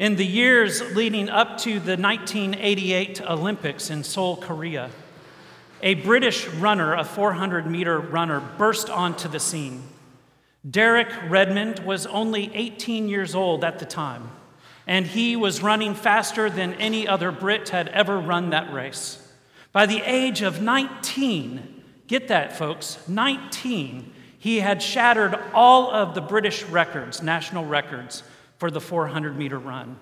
In the years leading up to the 1988 Olympics in Seoul, Korea, a British runner, a 400 meter runner, burst onto the scene. Derek Redmond was only 18 years old at the time, and he was running faster than any other Brit had ever run that race. By the age of 19, get that, folks, 19, he had shattered all of the British records, national records, for the 400 meter run.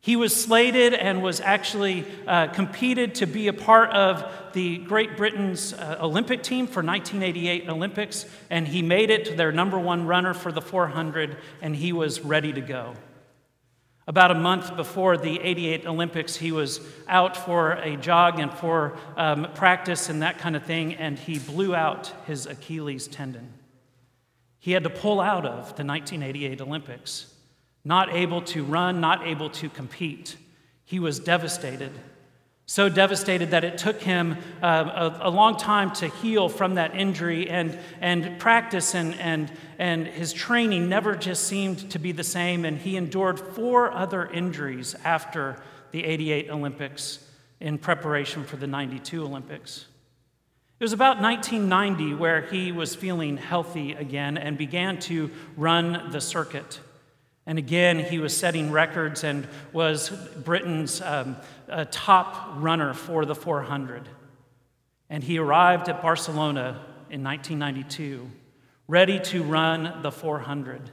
He was slated and was actually uh, competed to be a part of the Great Britain's uh, Olympic team for 1988 Olympics, and he made it to their number one runner for the 400, and he was ready to go. About a month before the 88 Olympics, he was out for a jog and for um, practice and that kind of thing, and he blew out his Achilles tendon. He had to pull out of the 1988 Olympics not able to run, not able to compete. He was devastated. So devastated that it took him uh, a, a, long time to heal from that injury, and, and practice and, and, and his training never just seemed to be the same. And he endured four other injuries after the 88 Olympics in preparation for the 92 Olympics. It was about 1990 where he was feeling healthy again and began to run the circuit. And again, he was setting records and was Britain's um, top runner for the 400. And he arrived at Barcelona in 1992, ready to run the 400.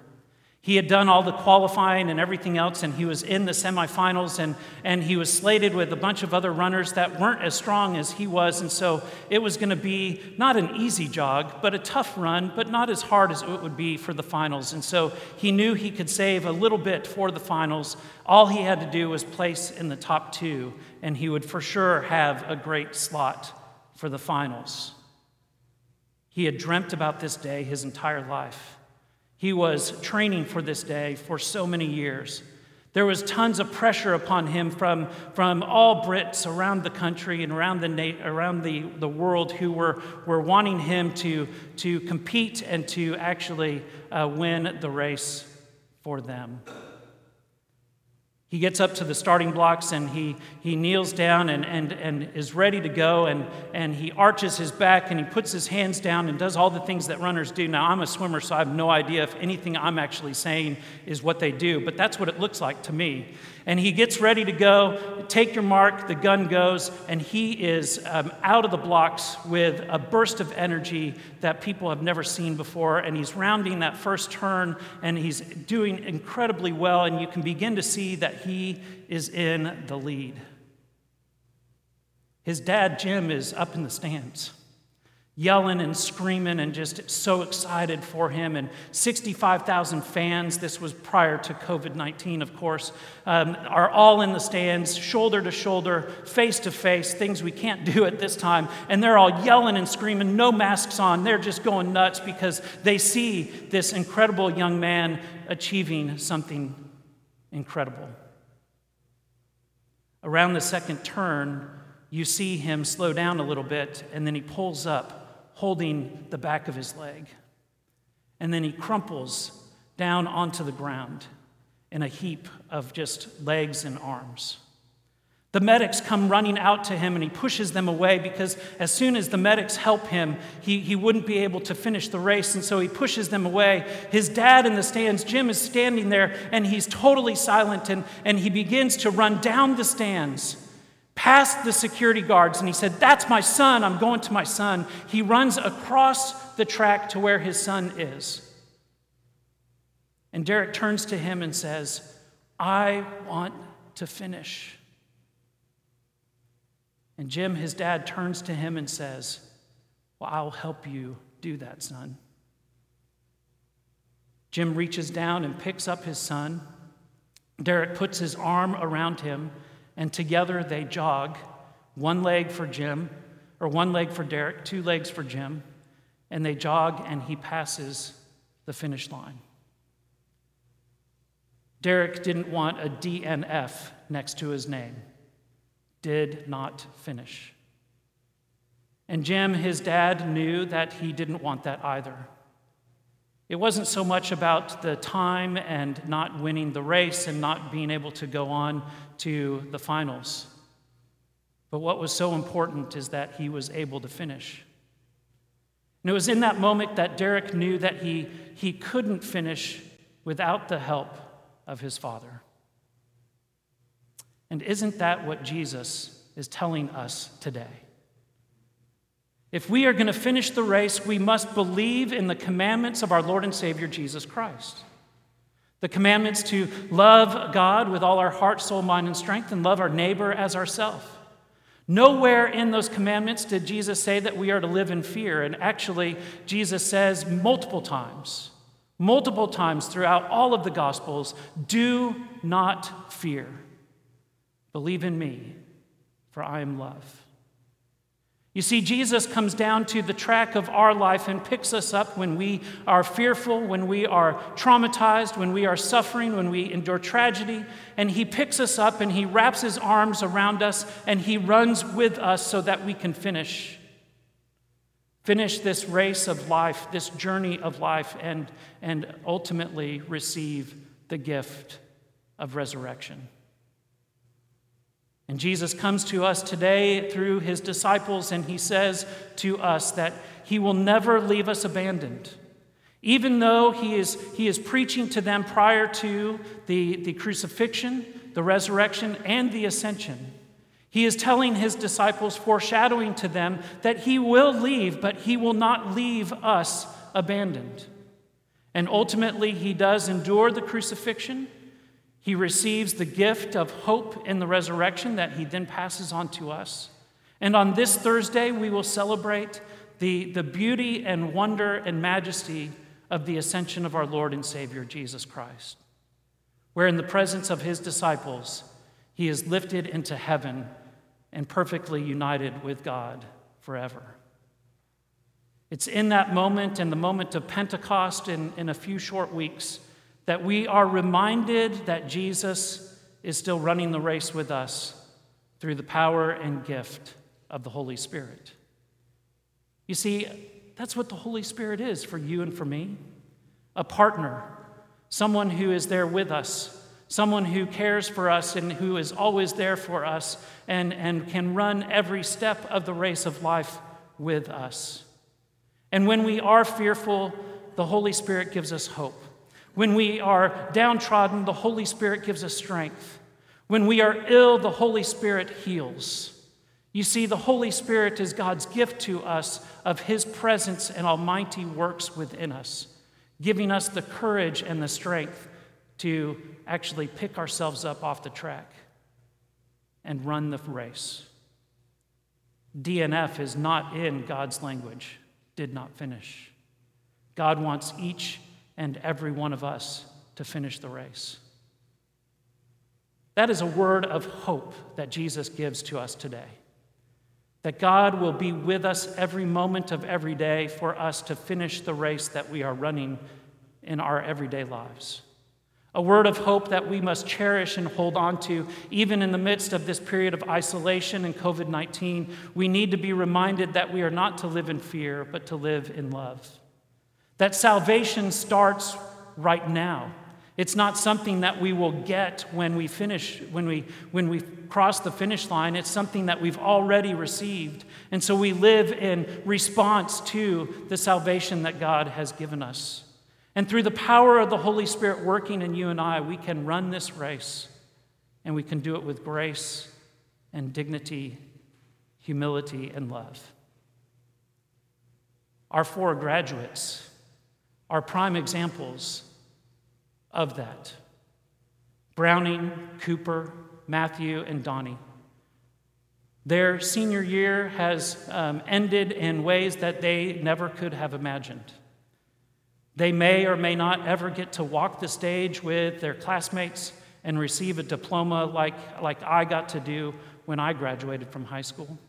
He had done all the qualifying and everything else, and he was in the semifinals, and, and he was slated with a bunch of other runners that weren't as strong as he was. And so it was going to be not an easy jog, but a tough run, but not as hard as it would be for the finals. And so he knew he could save a little bit for the finals. All he had to do was place in the top two, and he would for sure have a great slot for the finals. He had dreamt about this day his entire life. He was training for this day for so many years. There was tons of pressure upon him from, from all Brits around the country and around the, around the, the world who were, were wanting him to, to compete and to actually uh, win the race for them. He gets up to the starting blocks and he, he kneels down and, and, and is ready to go. And, and he arches his back and he puts his hands down and does all the things that runners do. Now, I'm a swimmer, so I have no idea if anything I'm actually saying is what they do, but that's what it looks like to me. And he gets ready to go. Take your mark, the gun goes, and he is um, out of the blocks with a burst of energy that people have never seen before. And he's rounding that first turn, and he's doing incredibly well. And you can begin to see that he is in the lead. His dad, Jim, is up in the stands yelling and screaming and just so excited for him. And 65,000 fans, this was prior to COVID 19, of course, um, are all in the stands, shoulder to shoulder, face to face, things we can't do at this time. And they're all yelling and screaming, no masks on. They're just going nuts because they see this incredible young man achieving something incredible. Around the second turn, you see him slow down a little bit, and then he pulls up holding the back of his leg. And then he crumples down onto the ground in a heap of just legs and arms. The medics come running out to him and he pushes them away because as soon as the medics help him, he, he wouldn't be able to finish the race. And so he pushes them away. His dad in the stands, Jim, is standing there and he's totally silent and, and he begins to run down the stands past the security guards and he said, That's my son. I'm going to my son. He runs across the track to where his son is. And Derek turns to him and says, I want to finish. And Jim, his dad, turns to him and says, Well, I'll help you do that, son. Jim reaches down and picks up his son. Derek puts his arm around him and together they jog one leg for Jim, or one leg for Derek, two legs for Jim, and they jog and he passes the finish line. Derek didn't want a DNF next to his name. Did not finish. And Jim, his dad, knew that he didn't want that either. It wasn't so much about the time and not winning the race and not being able to go on to the finals. But what was so important is that he was able to finish. And it was in that moment that Derek knew that he, he couldn't finish without the help of his father. And isn't that what Jesus is telling us today? If we are going to finish the race, we must believe in the commandments of our Lord and Savior Jesus Christ. The commandments to love God with all our heart, soul, mind, and strength, and love our neighbor as ourselves. Nowhere in those commandments did Jesus say that we are to live in fear. And actually, Jesus says multiple times, multiple times throughout all of the Gospels do not fear. Believe in me, for I am love. You see, Jesus comes down to the track of our life and picks us up when we are fearful, when we are traumatized, when we are suffering, when we endure tragedy. And He picks us up and He wraps His arms around us and He runs with us so that we can finish. Finish this race of life, this journey of life, and, and ultimately receive the gift of resurrection. And Jesus comes to us today through his disciples, and he says to us that he will never leave us abandoned. Even though he is, he is preaching to them prior to the, the crucifixion, the resurrection, and the ascension, he is telling his disciples, foreshadowing to them that he will leave, but he will not leave us abandoned. And ultimately, he does endure the crucifixion. He receives the gift of hope in the resurrection that he then passes on to us. And on this Thursday, we will celebrate the, the beauty and wonder and majesty of the ascension of our Lord and Savior, Jesus Christ, where in the presence of his disciples, he is lifted into heaven and perfectly united with God forever. It's in that moment, in the moment of Pentecost, in, in a few short weeks, that we are reminded that Jesus is still running the race with us through the power and gift of the Holy Spirit. You see, that's what the Holy Spirit is for you and for me a partner, someone who is there with us, someone who cares for us and who is always there for us and, and can run every step of the race of life with us. And when we are fearful, the Holy Spirit gives us hope. When we are downtrodden, the Holy Spirit gives us strength. When we are ill, the Holy Spirit heals. You see, the Holy Spirit is God's gift to us of His presence and almighty works within us, giving us the courage and the strength to actually pick ourselves up off the track and run the race. DNF is not in God's language, did not finish. God wants each and every one of us to finish the race. That is a word of hope that Jesus gives to us today. That God will be with us every moment of every day for us to finish the race that we are running in our everyday lives. A word of hope that we must cherish and hold on to, even in the midst of this period of isolation and COVID 19. We need to be reminded that we are not to live in fear, but to live in love. That salvation starts right now. It's not something that we will get when we finish, when we, when we cross the finish line. It's something that we've already received. And so we live in response to the salvation that God has given us. And through the power of the Holy Spirit working in you and I, we can run this race. And we can do it with grace and dignity, humility, and love. Our four graduates are prime examples of that. Browning, Cooper, Matthew, and Donnie. Their senior year has um, ended in ways that they never could have imagined. They may or may not ever get to walk the stage with their classmates and receive a diploma like, like I got to do when I graduated from high school.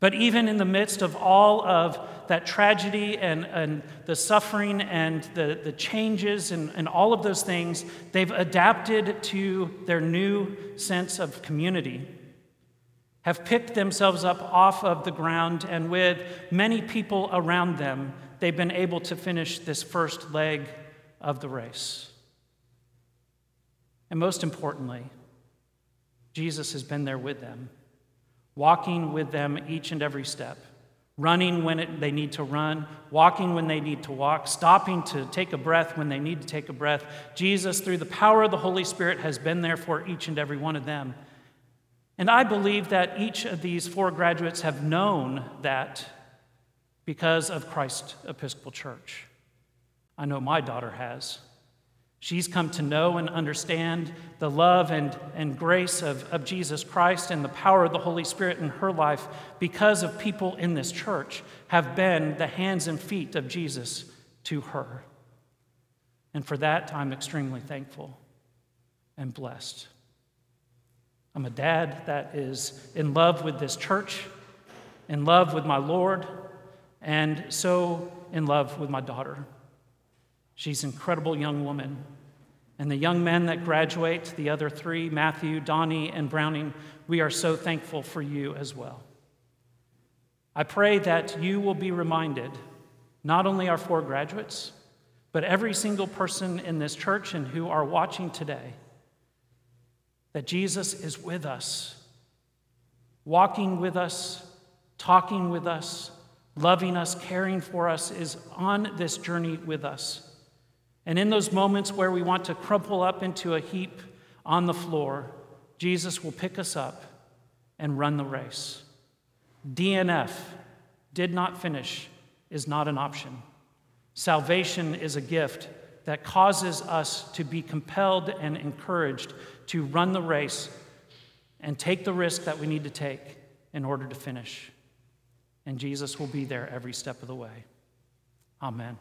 But even in the midst of all of that tragedy and, and the suffering and the, the changes and, and all of those things, they've adapted to their new sense of community, have picked themselves up off of the ground, and with many people around them, they've been able to finish this first leg of the race. And most importantly, Jesus has been there with them, walking with them each and every step, running when it, they need to run, walking when they need to walk, stopping to take a breath when they need to take a breath. Jesus, through the power of the Holy Spirit, has been there for each and every one of them. And I believe that each of these four graduates have known that because of Christ Episcopal Church. I know my daughter has. She's come to know and understand the love and, and grace of, of Jesus Christ and the power of the Holy Spirit in her life because of people in this church have been the hands and feet of Jesus to her. And for that, I'm extremely thankful and blessed. I'm a dad that is in love with this church, in love with my Lord, and so in love with my daughter. She's an incredible young woman. And the young men that graduate, the other three, Matthew, Donnie, and Browning, we are so thankful for you as well. I pray that you will be reminded, not only our four graduates, but every single person in this church and who are watching today, that Jesus is with us, walking with us, talking with us, loving us, caring for us, is on this journey with us. And in those moments where we want to crumple up into a heap on the floor, Jesus will pick us up and run the race. DNF, did not finish, is not an option. Salvation is a gift that causes us to be compelled and encouraged to run the race and take the risk that we need to take in order to finish. And Jesus will be there every step of the way. Amen.